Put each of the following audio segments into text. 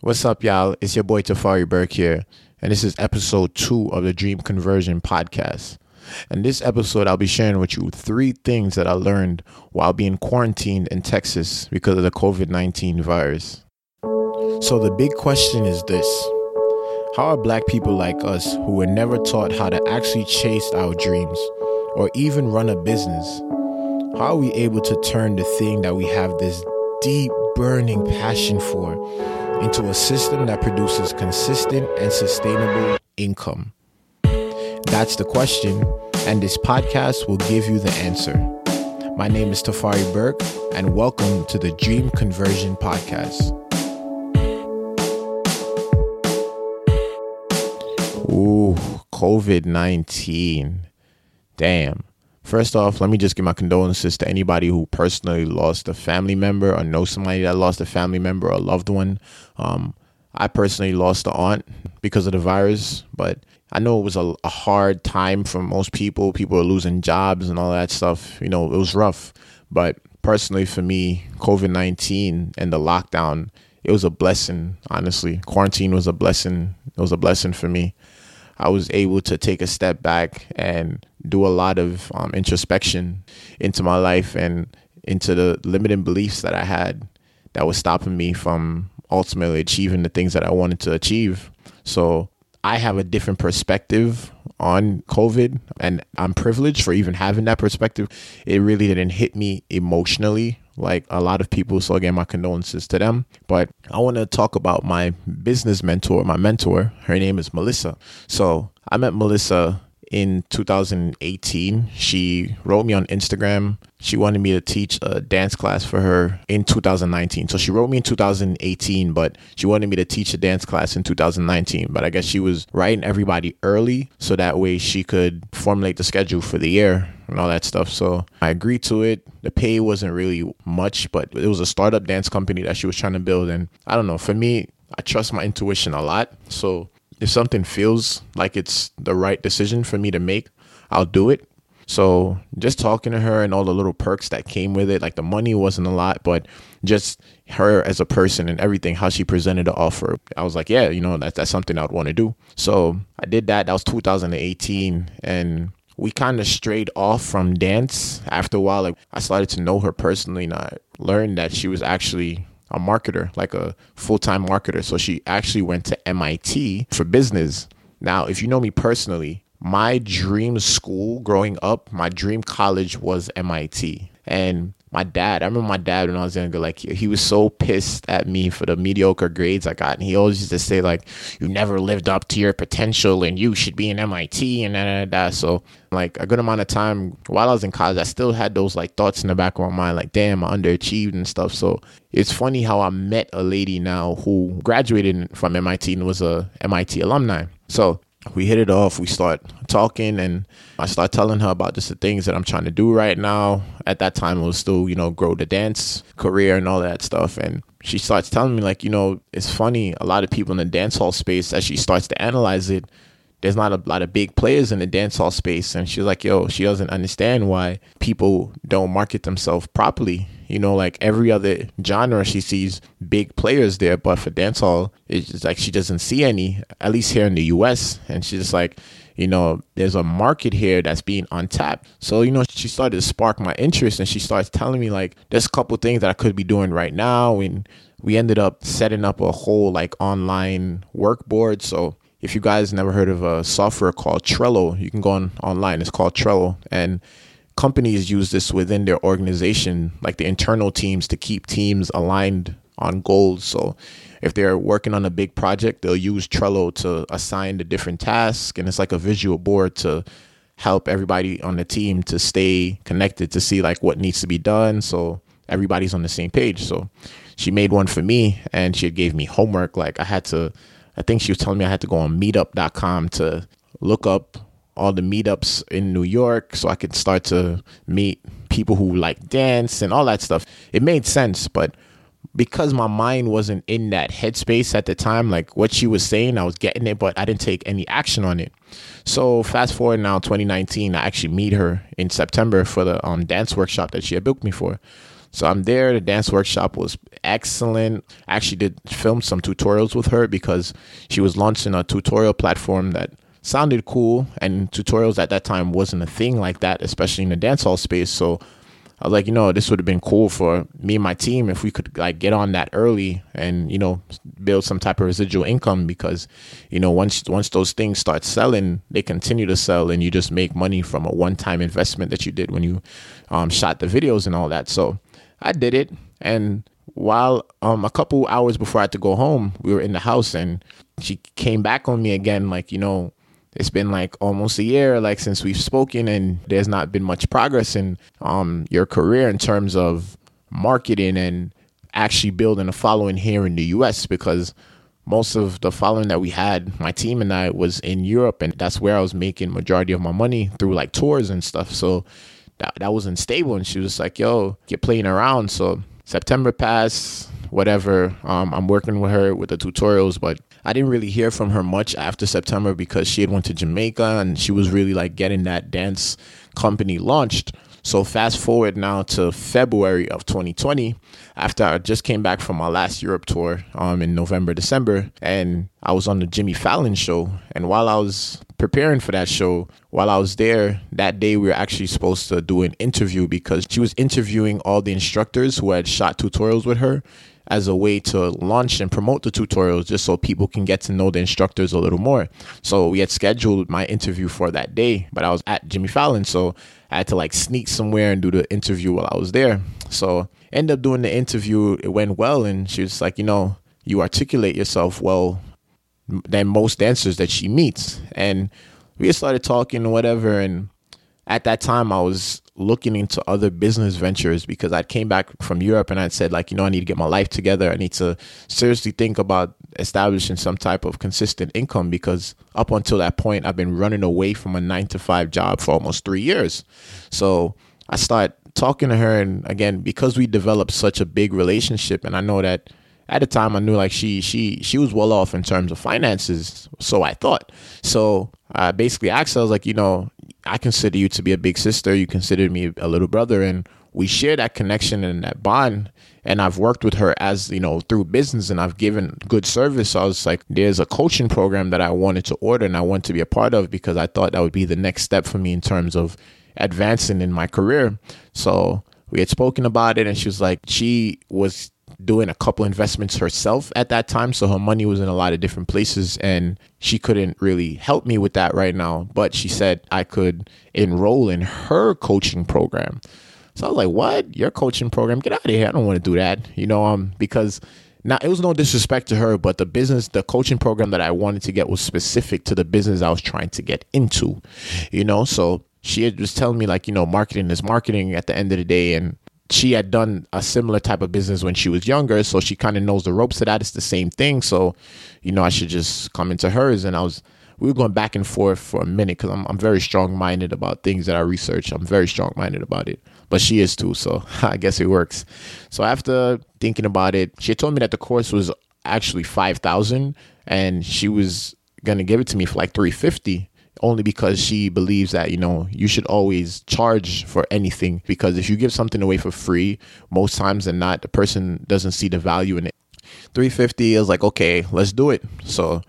What's up, y'all? It's your boy Tafari Burke here, and this is episode two of the Dream Conversion Podcast. In this episode, I'll be sharing with you three things that I learned while being quarantined in Texas because of the COVID 19 virus. So, the big question is this How are black people like us, who were never taught how to actually chase our dreams or even run a business, how are we able to turn the thing that we have this deep, burning passion for into a system that produces consistent and sustainable income? That's the question, and this podcast will give you the answer. My name is Tafari Burke, and welcome to the Dream Conversion Podcast. Ooh, COVID 19. Damn. First off, let me just give my condolences to anybody who personally lost a family member or know somebody that lost a family member or a loved one. Um, I personally lost an aunt because of the virus, but I know it was a, a hard time for most people. People are losing jobs and all that stuff. You know, it was rough. But personally, for me, COVID 19 and the lockdown, it was a blessing, honestly. Quarantine was a blessing. It was a blessing for me. I was able to take a step back and do a lot of um, introspection into my life and into the limiting beliefs that I had that was stopping me from ultimately achieving the things that I wanted to achieve. So I have a different perspective on COVID and I'm privileged for even having that perspective. It really didn't hit me emotionally like a lot of people. So again, my condolences to them. But I want to talk about my business mentor, my mentor. Her name is Melissa. So I met Melissa in 2018. She wrote me on Instagram. She wanted me to teach a dance class for her in 2019. So she wrote me in 2018, but she wanted me to teach a dance class in 2019. But I guess she was writing everybody early so that way she could formulate the schedule for the year and all that stuff. So I agreed to it. The pay wasn't really much, but it was a startup dance company that she was trying to build. And I don't know, for me, I trust my intuition a lot. So if something feels like it's the right decision for me to make, I'll do it. So just talking to her and all the little perks that came with it, like the money wasn't a lot, but just her as a person and everything, how she presented the offer, I was like, yeah, you know, that's that's something I'd want to do. So I did that. That was 2018, and we kind of strayed off from dance after a while. Like I started to know her personally, and I learned that she was actually a marketer, like a full time marketer. So she actually went to MIT for business. Now, if you know me personally, my dream school growing up, my dream college was MIT. And my dad, I remember my dad when I was younger, like he, was so pissed at me for the mediocre grades I got. And he always used to say, like, you never lived up to your potential and you should be in MIT and that, that. So, like, a good amount of time while I was in college, I still had those like thoughts in the back of my mind, like, damn, I underachieved and stuff. So it's funny how I met a lady now who graduated from MIT and was a MIT alumni. So we hit it off. We start talking, and I start telling her about just the things that I'm trying to do right now. At that time, it was still, you know, grow the dance career and all that stuff. And she starts telling me, like, you know, it's funny. A lot of people in the dance hall space, as she starts to analyze it, there's not a lot of big players in the dance hall space. And she's like, yo, she doesn't understand why people don't market themselves properly. You know, like every other genre, she sees big players there, but for dancehall, it's just like she doesn't see any, at least here in the US. And she's just like, you know, there's a market here that's being untapped. So, you know, she started to spark my interest and she starts telling me like there's a couple things that I could be doing right now. And we ended up setting up a whole like online work board. So if you guys never heard of a software called Trello, you can go on online. It's called Trello, and companies use this within their organization, like the internal teams, to keep teams aligned on goals. So if they're working on a big project, they'll use Trello to assign the different tasks, and it's like a visual board to help everybody on the team to stay connected to see like what needs to be done. So everybody's on the same page. So she made one for me, and she gave me homework. Like I had to I think she was telling me I had to go on meetup.com to look up all the meetups in New York so I could start to meet people who like dance and all that stuff. It made sense, but because my mind wasn't in that headspace at the time, like what she was saying, I was getting it, but I didn't take any action on it. So fast forward now, 2019, I actually meet her in September for the um, dance workshop that she had booked me for. So I'm there. The dance workshop was excellent. I actually did film some tutorials with her because she was launching a tutorial platform that sounded cool and tutorials at that time wasn't a thing like that, especially in the dancehall space. So I was like, you know, this would have been cool for me and my team if we could like get on that early and you know build some type of residual income because you know once once those things start selling, they continue to sell and you just make money from a one time investment that you did when you um, shot the videos and all that. So I did it, and while um, a couple hours before I had to go home, we were in the house and she came back on me again, like you know it's been like almost a year like since we've spoken and there's not been much progress in um your career in terms of marketing and actually building a following here in the US because most of the following that we had, my team and I was in Europe and that's where I was making majority of my money through like tours and stuff. So that that wasn't stable and she was like, yo, get playing around. So September passed, whatever. Um, I'm working with her with the tutorials, but I didn't really hear from her much after September because she had went to Jamaica and she was really like getting that dance company launched. So fast forward now to February of 2020, after I just came back from my last Europe tour um, in November, December, and I was on the Jimmy Fallon show. And while I was preparing for that show, while I was there that day, we were actually supposed to do an interview because she was interviewing all the instructors who had shot tutorials with her as a way to launch and promote the tutorials just so people can get to know the instructors a little more. So we had scheduled my interview for that day, but I was at Jimmy Fallon, so I had to like sneak somewhere and do the interview while I was there. So end up doing the interview, it went well, and she was like, you know, you articulate yourself well than most dancers that she meets. And we started talking whatever, and at that time I was looking into other business ventures because I came back from Europe and I said like, you know, I need to get my life together. I need to seriously think about establishing some type of consistent income because up until that point I've been running away from a 9 to 5 job for almost 3 years. So I start talking to her and again because we developed such a big relationship and I know that at the time I knew like she she she was well off in terms of finances, so I thought. So I basically asked her, I was like, you know, I consider you to be a big sister. You consider me a little brother, and we share that connection and that bond. And I've worked with her as you know through business, and I've given good service. So I was like, there's a coaching program that I wanted to order and I want to be a part of because I thought that would be the next step for me in terms of advancing in my career. So we had spoken about it, and she was like, she was doing a couple investments herself at that time. So her money was in a lot of different places and she couldn't really help me with that right now. But she said I could enroll in her coaching program. So I was like, what? Your coaching program? Get out of here. I don't want to do that. You know, um, because now it was no disrespect to her, but the business, the coaching program that I wanted to get was specific to the business I was trying to get into, you know? So she was telling me like, you know, marketing is marketing at the end of the day. And she had done a similar type of business when she was younger, so she kind of knows the ropes of that. It's the same thing, so you know I should just come into hers. And I was we were going back and forth for a minute because I'm I'm very strong minded about things that I research. I'm very strong minded about it, but she is too, so I guess it works. So after thinking about it, she told me that the course was actually five thousand, and she was gonna give it to me for like three fifty only because she believes that you know you should always charge for anything. Because if you give something away for free most times than not the person doesn't see the value in it. 350 is like okay let's do it. So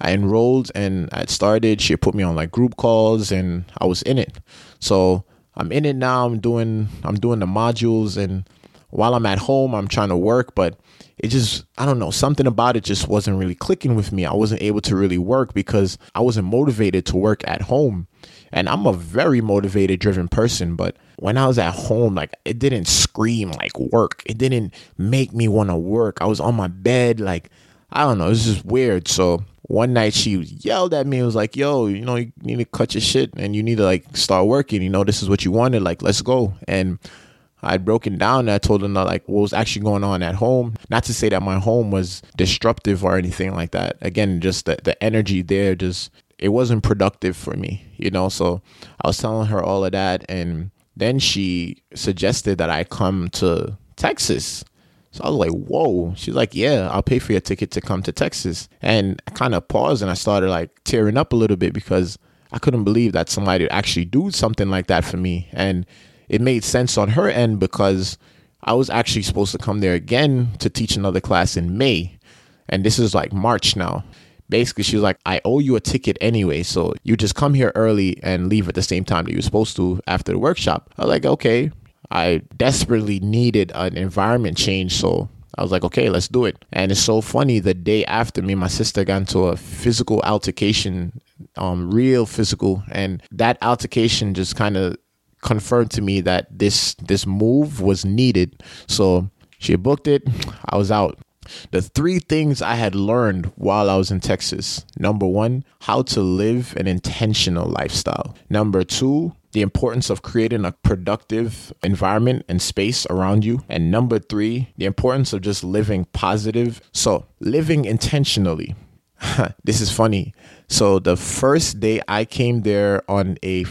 i enrolled and i started. She put me on like group calls and i was in it. So i'm in it now. I'm doing i'm doing the modules and while i'm at home i'm trying to work but it just I don't know something about it just wasn't really clicking with me. I wasn't able to really work because I wasn't motivated to work at home. And I'm a very motivated driven person, but when I was at home like it didn't scream like work. It didn't make me want to work. I was on my bed like I don't know, was just weird. So one night she yelled at me. It was like, "Yo, you know, you need to cut your shit and you need to like start working. You know, this is what you wanted. Like, let's go." And I'd broken down and I told them that like what was actually going on at home. Not to say that my home was disruptive or anything like that. Again, just the, the energy there just it wasn't productive for me, you know. So I was telling her all of that and then she suggested that I come to Texas. So I was like, whoa. She's like, yeah, I'll pay for your ticket to come to Texas. And I kind of paused and I started like tearing up a little bit because I couldn't believe that somebody would actually do something like that for me. And it made sense on her end because I was actually supposed to come there again to teach another class in May. And this is like March now. Basically, she was like, I owe you a ticket anyway. So you just come here early and leave at the same time that you're supposed to after the workshop. I was like, okay. I desperately needed an environment change. So I was like, okay, let's do it. And it's so funny. The day after me, my sister got into a physical altercation, um, real physical, and that altercation just kind of confirmed to me that this this move was needed. So she booked it. I was out. The three things I had learned while I was in Texas number one, how to live an intentional lifestyle. Number two, the importance of creating a productive environment and space around you. And number three, the importance of just living positive. So, living intentionally. this is funny. So, the first day I came there on a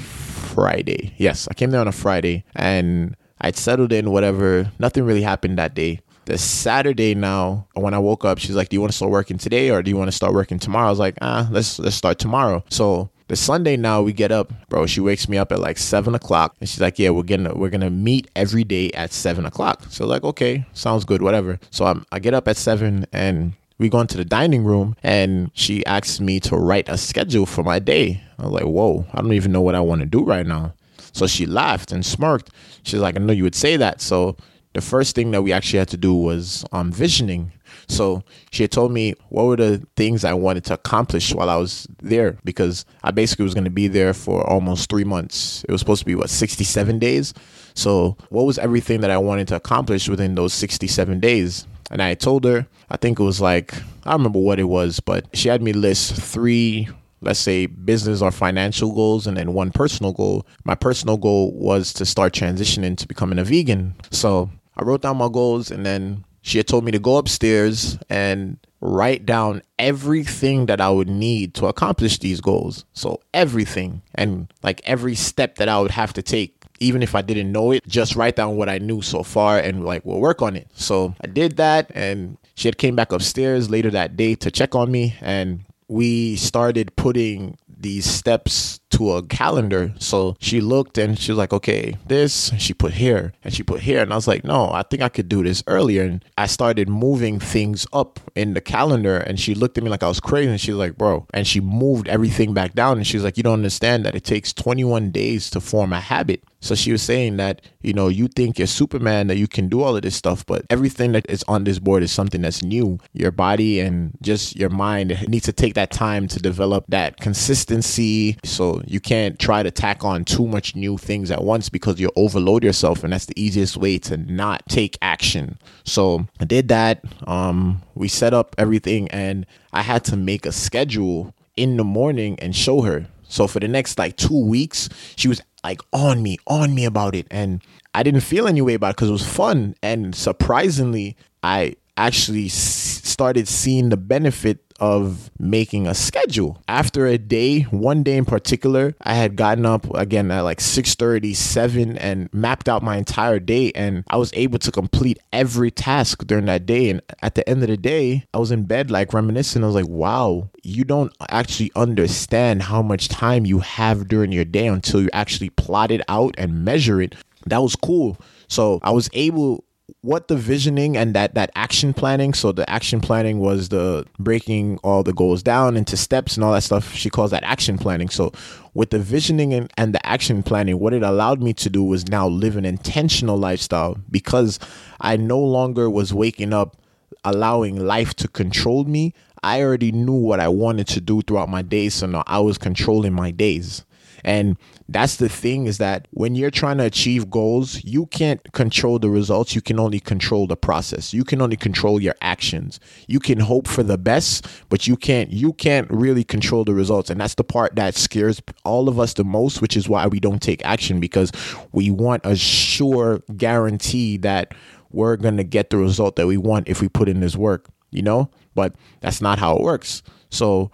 Friday. Yes, I came there on a Friday and I'd settled in, whatever. Nothing really happened that day the Saturday now, when I woke up, she's like, "Do you want to start working today or do you want to start working tomorrow?" I was like, "Ah, let's let's start tomorrow." So the Sunday now we get up, bro. She wakes me up at like seven o'clock, and she's like, "Yeah, we're gonna we're gonna meet every day at seven o'clock." So like, okay, sounds good, whatever. So I'm, I get up at seven and we go into the dining room and she asks me to write a schedule for my day. I was like, whoa, I don't even know what I want to do right now. So she laughed and smirked. She's like, I know you would say that. So the first thing that we actually had to do was um, visioning. So she had told me what were the things I wanted to accomplish while I was there because I basically was going to be there for almost three months. It was supposed to be what 67 days. So what was everything that I wanted to accomplish within those 67 days? And I told her, I think it was like I don't remember what it was, but she had me list three let's say business or financial goals and then one personal goal. My personal goal was to start transitioning to becoming a vegan. So I wrote down my goals and then she had told me to go upstairs and write down everything that I would need to accomplish these goals. So everything and like every step that I would have to take even if I didn't know it, just write down what I knew so far and like we'll work on it. So I did that and she had came back upstairs later that day to check on me and we started putting these steps to a calendar. So she looked and she was like, okay, this, she put here and she put here. And I was like, no, I think I could do this earlier. And I started moving things up in the calendar and she looked at me like I was crazy. And she was like, bro, and she moved everything back down. And she's like, you don't understand that it takes 21 days to form a habit. So she was saying that, you know, you think you're Superman, that you can do all of this stuff, but everything that is on this board is something that's new. Your body and just your mind needs to take that time to develop that consistency. So you can't try to tack on too much new things at once because you overload yourself. And that's the easiest way to not take action. So I did that. Um, we set up everything and I had to make a schedule in the morning and show her. So for the next like two weeks, she was like on me, on me about it. And I didn't feel any way about it because it was fun. And surprisingly, I actually started seeing the benefit of making a schedule. After a day, one day in particular, I had gotten up again at like 6:37 and mapped out my entire day and I was able to complete every task during that day and at the end of the day, I was in bed like reminiscing. I was like, "Wow, you don't actually understand how much time you have during your day until you actually plot it out and measure it." That was cool. So, I was able what the visioning and that that action planning so the action planning was the breaking all the goals down into steps and all that stuff she calls that action planning. So with the visioning and, and the action planning what it allowed me to do was now live an intentional lifestyle because i no longer was waking up allowing life to control me. I already knew what i wanted to do throughout my days so now i was controlling my days. And that's the thing is that when you're trying to achieve goals, you can't control the results. You can only control the process. You can only control your actions. You can hope for the best, but you can't you can't really control the results. And that's the part that scares all of us the most, which is why we don't take action because we want a sure guarantee that we're going to get the result that we want if we put in this work, you know? But that's not how it works. So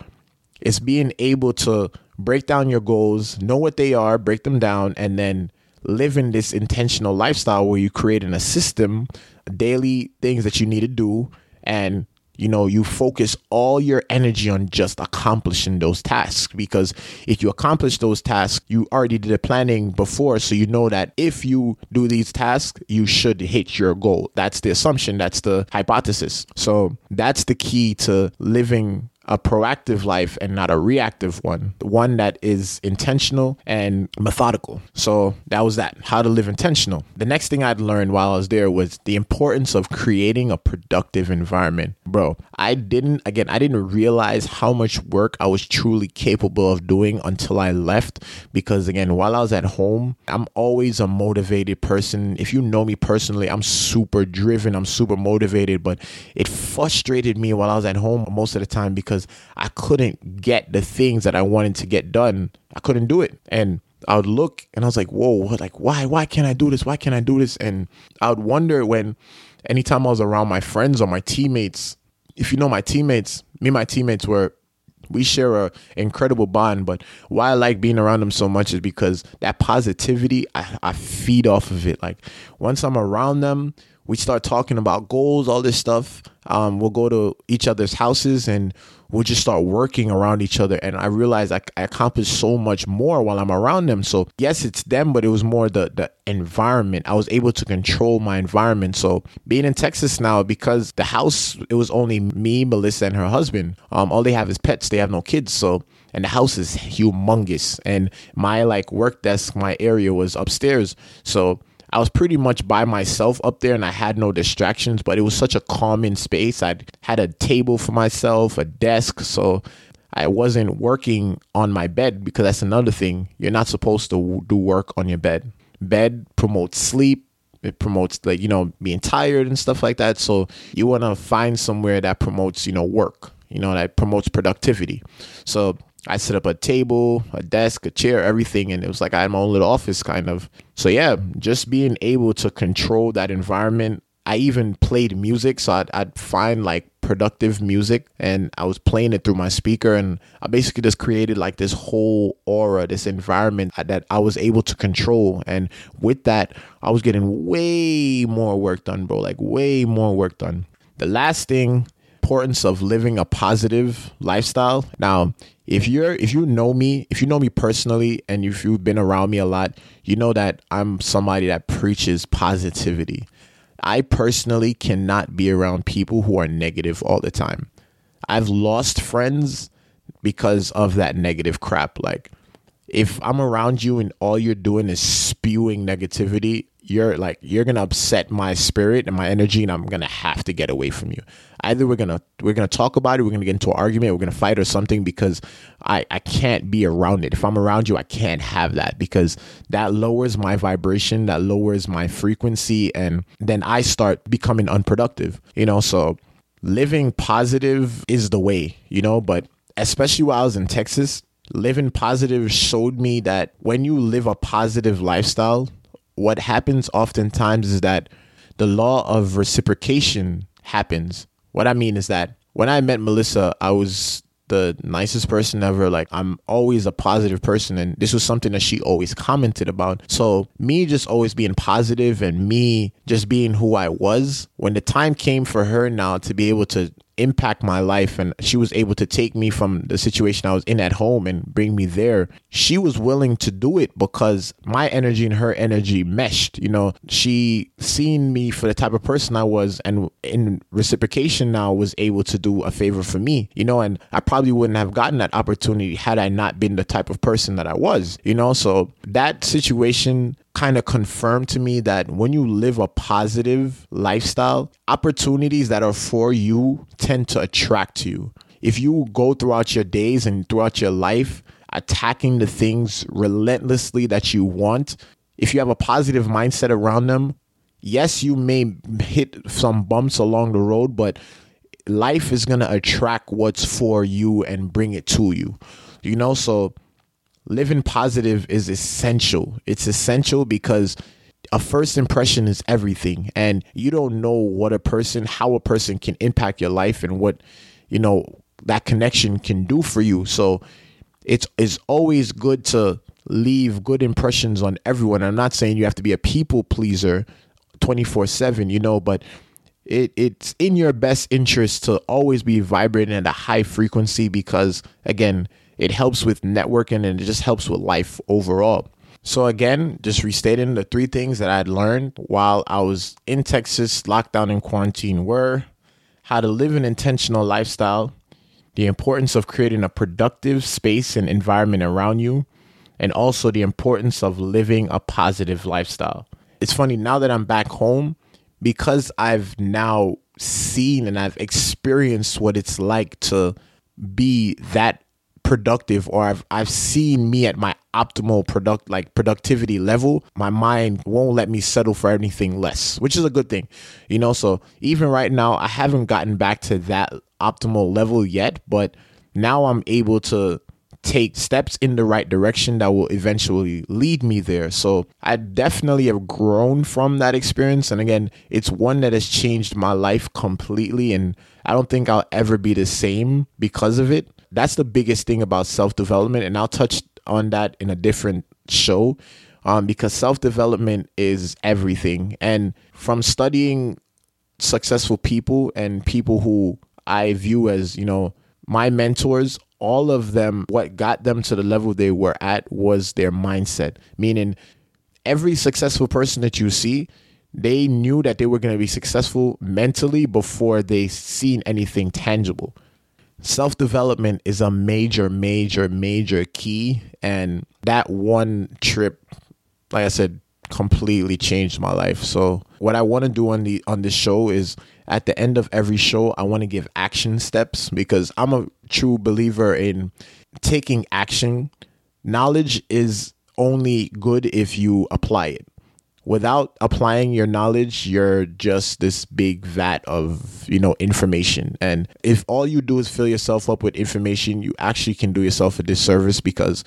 it's being able to break down your goals, know what they are, break them down, and then live in this intentional lifestyle where you create in a system daily things that you need to do and you know, you focus all your energy on just accomplishing those tasks because if you accomplish those tasks, you already did the planning before. So you know that if you do these tasks, you should hit your goal. That's the assumption, that's the hypothesis. So that's the key to living a proactive life and not a reactive one, one that is intentional and methodical. So that was that, how to live intentional. The next thing I'd learned while I was there was the importance of creating a productive environment. Bro, I didn't, again, I didn't realize how much work I was truly capable of doing until I left because, again, while I was at home, I'm always a motivated person. If you know me personally, I'm super driven, I'm super motivated, but it frustrated me while I was at home most of the time because because I couldn't get the things that I wanted to get done. I couldn't do it. And I would look and I was like, whoa, like why why can't I do this? Why can't I do this? And I would wonder when anytime I was around my friends or my teammates, if you know my teammates, me and my teammates were we share a incredible bond but why i like being around them so much is because that positivity I, I feed off of it like once i'm around them we start talking about goals all this stuff um, we'll go to each other's houses and we'll just start working around each other. And I realized I, I accomplished so much more while I'm around them. So yes, it's them, but it was more the the environment. I was able to control my environment. So being in Texas now, because the house it was only me, Melissa, and her husband. Um, all they have is pets. They have no kids. So and the house is humongous. And my like work desk, my area was upstairs. So I was pretty much by myself up there and I had no distractions, but it was such a calming space. I had a table for myself, a desk, so I wasn't working on my bed because that's another thing. You're not supposed to do work on your bed. Bed promotes sleep. It promotes like, you know, being tired and stuff like that. So you want to find somewhere that promotes, you know, work, you know, that promotes productivity. So I set up a table, a desk, a chair, everything, and it was like I had my own little office kind of. So yeah, just being able to control that environment. I even played music, so I'd, I'd find like productive music and I was playing it through my speaker and I basically just created like this whole aura, this environment uh, that I was able to control. And with that, I was getting way more work done, bro, like way more work done. The last thing importance of living a positive lifestyle. Now, if you're if you know me, if you know me personally and if you've been around me a lot, you know that I'm somebody that preaches positivity. I personally cannot be around people who are negative all the time. I've lost friends because of that negative crap. Like if I'm around you and all you're doing is spewing negativity, you're like you're gonna upset my spirit and my energy and i'm gonna have to get away from you. Either we're gonna we're gonna talk about it we're gonna get into an argument we're gonna fight or something because i i can't be around it. If i'm around you i can't have that because that lowers my vibration that lowers my frequency and then i start becoming unproductive you know? So living positive is the way you know? But especially while i was in texas living positive showed me that when you live a positive lifestyle what happens oftentimes is that the law of reciprocation happens. What I mean is that when I met Melissa, I was the nicest person ever. Like I'm always a positive person and this was something that she always commented about. So me just always being positive and me just being who I was, when the time came for her now to be able to impact my life and she was able to take me from the situation I was in at home and bring me there. She was willing to do it because my energy and her energy meshed. You know, she seen me for the type of person I was and in reciprocation now was able to do a favor for me, you know, and I probably wouldn't have gotten that opportunity had I not been the type of person that I was, you know, so that situation kind of confirmed to me that when you live a positive lifestyle, opportunities that are for you tend to attract to you. If you go throughout your days and throughout your life attacking the things relentlessly that you want, if you have a positive mindset around them, yes, you may hit some bumps along the road, but life is going to attract what's for you and bring it to you. You know, so living positive is essential. It's essential because a first impression is everything and you don't know what a person how a person can impact your life and what you know that connection can do for you so it's it's always good to leave good impressions on everyone i'm not saying you have to be a people pleaser 24/7 you know but it it's in your best interest to always be vibrating at a high frequency because again, it helps with networking and it just helps with life overall. So again, just restating the three things that I'd learned while I was in Texas, lockdown and quarantine were how to live an intentional lifestyle, the importance of creating a productive space and environment around you, and also the importance of living a positive lifestyle. It's funny now that I'm back home because I've now seen and I've experienced what it's like to be that productive or I've I've seen me at my optimal product like productivity level, my mind won't let me settle for anything less, which is a good thing. You know, so even right now I haven't gotten back to that optimal level yet, but now I'm able to take steps in the right direction that will eventually lead me there. So I definitely have grown from that experience. And again, it's one that has changed my life completely. And I don't think I'll ever be the same because of it that's the biggest thing about self development, and I'll touch on that in a different show. Um, because self development is everything. And from studying successful people and people who I view as, you know, my mentors, all of them, what got them to the level they were at was their mindset. Meaning, every successful person that you see, they knew that they were going to be successful mentally before they seen anything tangible self development is a major, major, major key. And that one trip, like I said, completely changed my life. So what I want to do on the on this show is at the end of every show, I want to give action steps because I'm a true believer in taking action. Knowledge is only good if you apply it without applying your knowledge you're just this big vat of you know information. And if all you do is fill yourself up with information you actually can do yourself a disservice because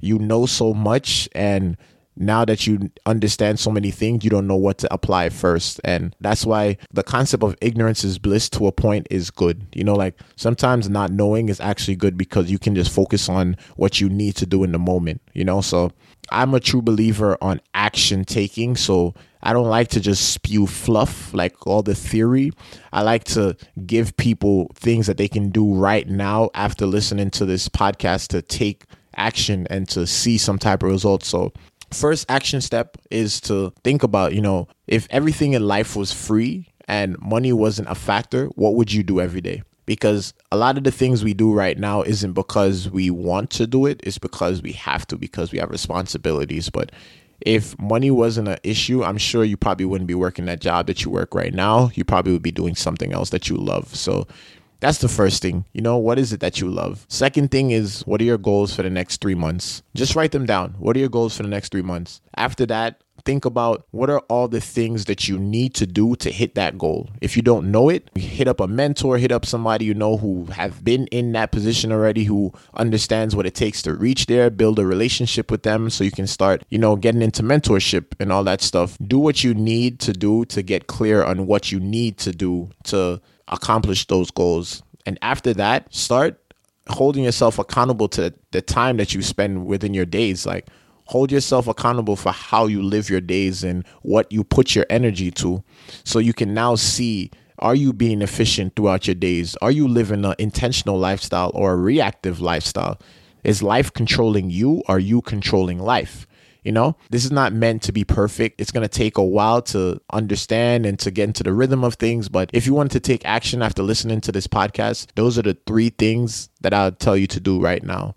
you know so much and now that you understand so many things you don't know what to apply first and that's why the concept of ignorance is bliss to a point is good you know like sometimes not knowing is actually good because you can just focus on what you need to do in the moment you know so I'm a true believer on action taking. So I don't like to just spew fluff like all the theory. I like to give people things that they can do right now after listening to this podcast to take action and to see some type of results. So first action step is to think about, you know, if everything in life was free and money wasn't a factor, what would you do every day? because a lot of the things we do right now isn't because we want to do it, it's because we have to, because we have responsibilities. But if money wasn't an issue, I'm sure you probably wouldn't be working that job that you work right now. You probably would be doing something else that you love. So that's the first thing. You know, what is it that you love? Second thing is, what are your goals for the next three months? Just write them down. What are your goals for the next three months? After that, think about what are all the things that you need to do to hit that goal. If you don't know it, hit up a mentor, hit up somebody you know who have been in that position already, who understands what it takes to reach there, build a relationship with them so you can start, you know, getting into mentorship and all that stuff. Do what you need to do to get clear on what you need to do to accomplish those goals. And after that, start holding yourself accountable to the time that you spend within your days. Like, hold yourself accountable for how you live your days and what you put your energy to so you can now see are you being efficient throughout your days are you living an intentional lifestyle or a reactive lifestyle is life controlling you are you controlling life you know this is not meant to be perfect it's going to take a while to understand and to get into the rhythm of things but if you want to take action after listening to this podcast those are the three things that i'll tell you to do right now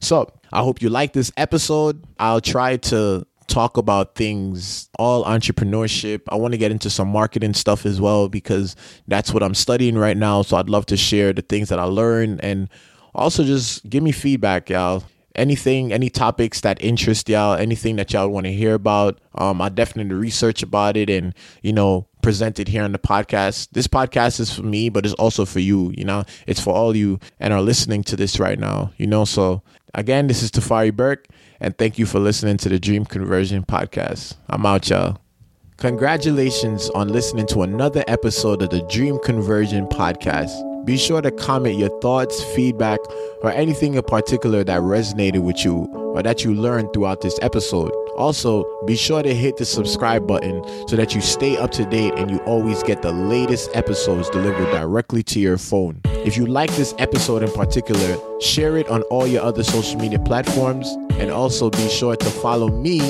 so I hope you like this episode. I'll try to talk about things all entrepreneurship. I want to get into some marketing stuff as well because that's what I'm studying right now. So I'd love to share the things that I learned and also just give me feedback, y'all. Anything, any topics that interest y'all, anything that y'all want to hear about, um, I definitely research about it and you know present it here on the podcast. This podcast is for me, but it's also for you. You know, it's for all you and are listening to this right now. You know, so Again, this is Tafari Burke, and thank you for listening to the Dream Conversion Podcast. I'm out, y'all. Congratulations on listening to another episode of the Dream Conversion Podcast. Be sure to comment your thoughts, feedback, or anything in particular that resonated with you or that you learned throughout this episode. Also, be sure to hit the subscribe button so that you stay up to date and you always get the latest episodes delivered directly to your phone. If you like this episode in particular, share it on all your other social media platforms and also be sure to follow me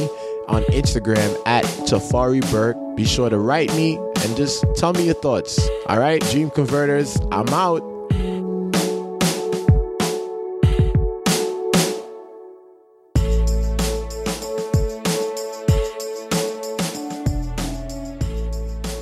on Instagram at Tafari Burke. Be sure to write me and just tell me your thoughts. All right, Dream Converters, I'm out.